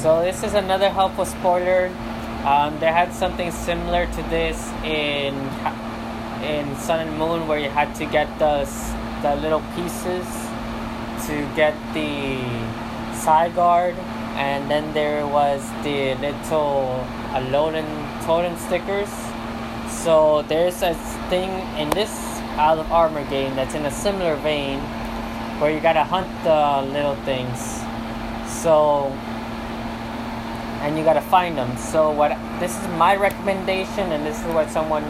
So this is another helpful spoiler. Um, they had something similar to this in in Sun and Moon, where you had to get the the little pieces to get the Zygarde, and then there was the little Alolan totem stickers. So there's a thing in this Isle of Armor game that's in a similar vein where you gotta hunt the little things. So and you gotta find them. So what this is my recommendation, and this is what someone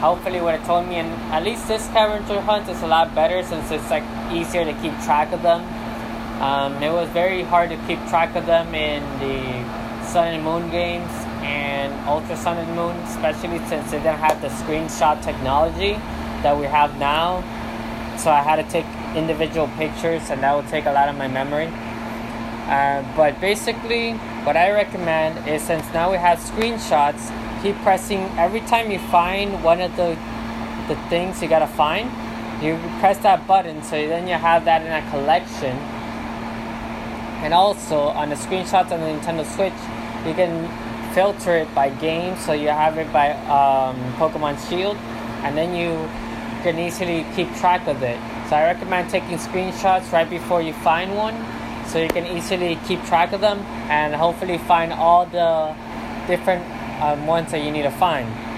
hopefully would have told me. And at least this scavenger hunt is a lot better since it's like easier to keep track of them. Um, it was very hard to keep track of them in the Sun and Moon games and Ultra Sun and Moon, especially since they didn't have the screenshot technology that we have now. So I had to take individual pictures, and that would take a lot of my memory. Uh, but basically, what I recommend is since now we have screenshots, keep pressing every time you find one of the the things you gotta find. You press that button, so then you have that in a collection. And also on the screenshots on the Nintendo Switch, you can filter it by game, so you have it by um, Pokemon Shield, and then you can easily keep track of it. So I recommend taking screenshots right before you find one, so you can easily keep track of them and hopefully find all the different um, ones that you need to find.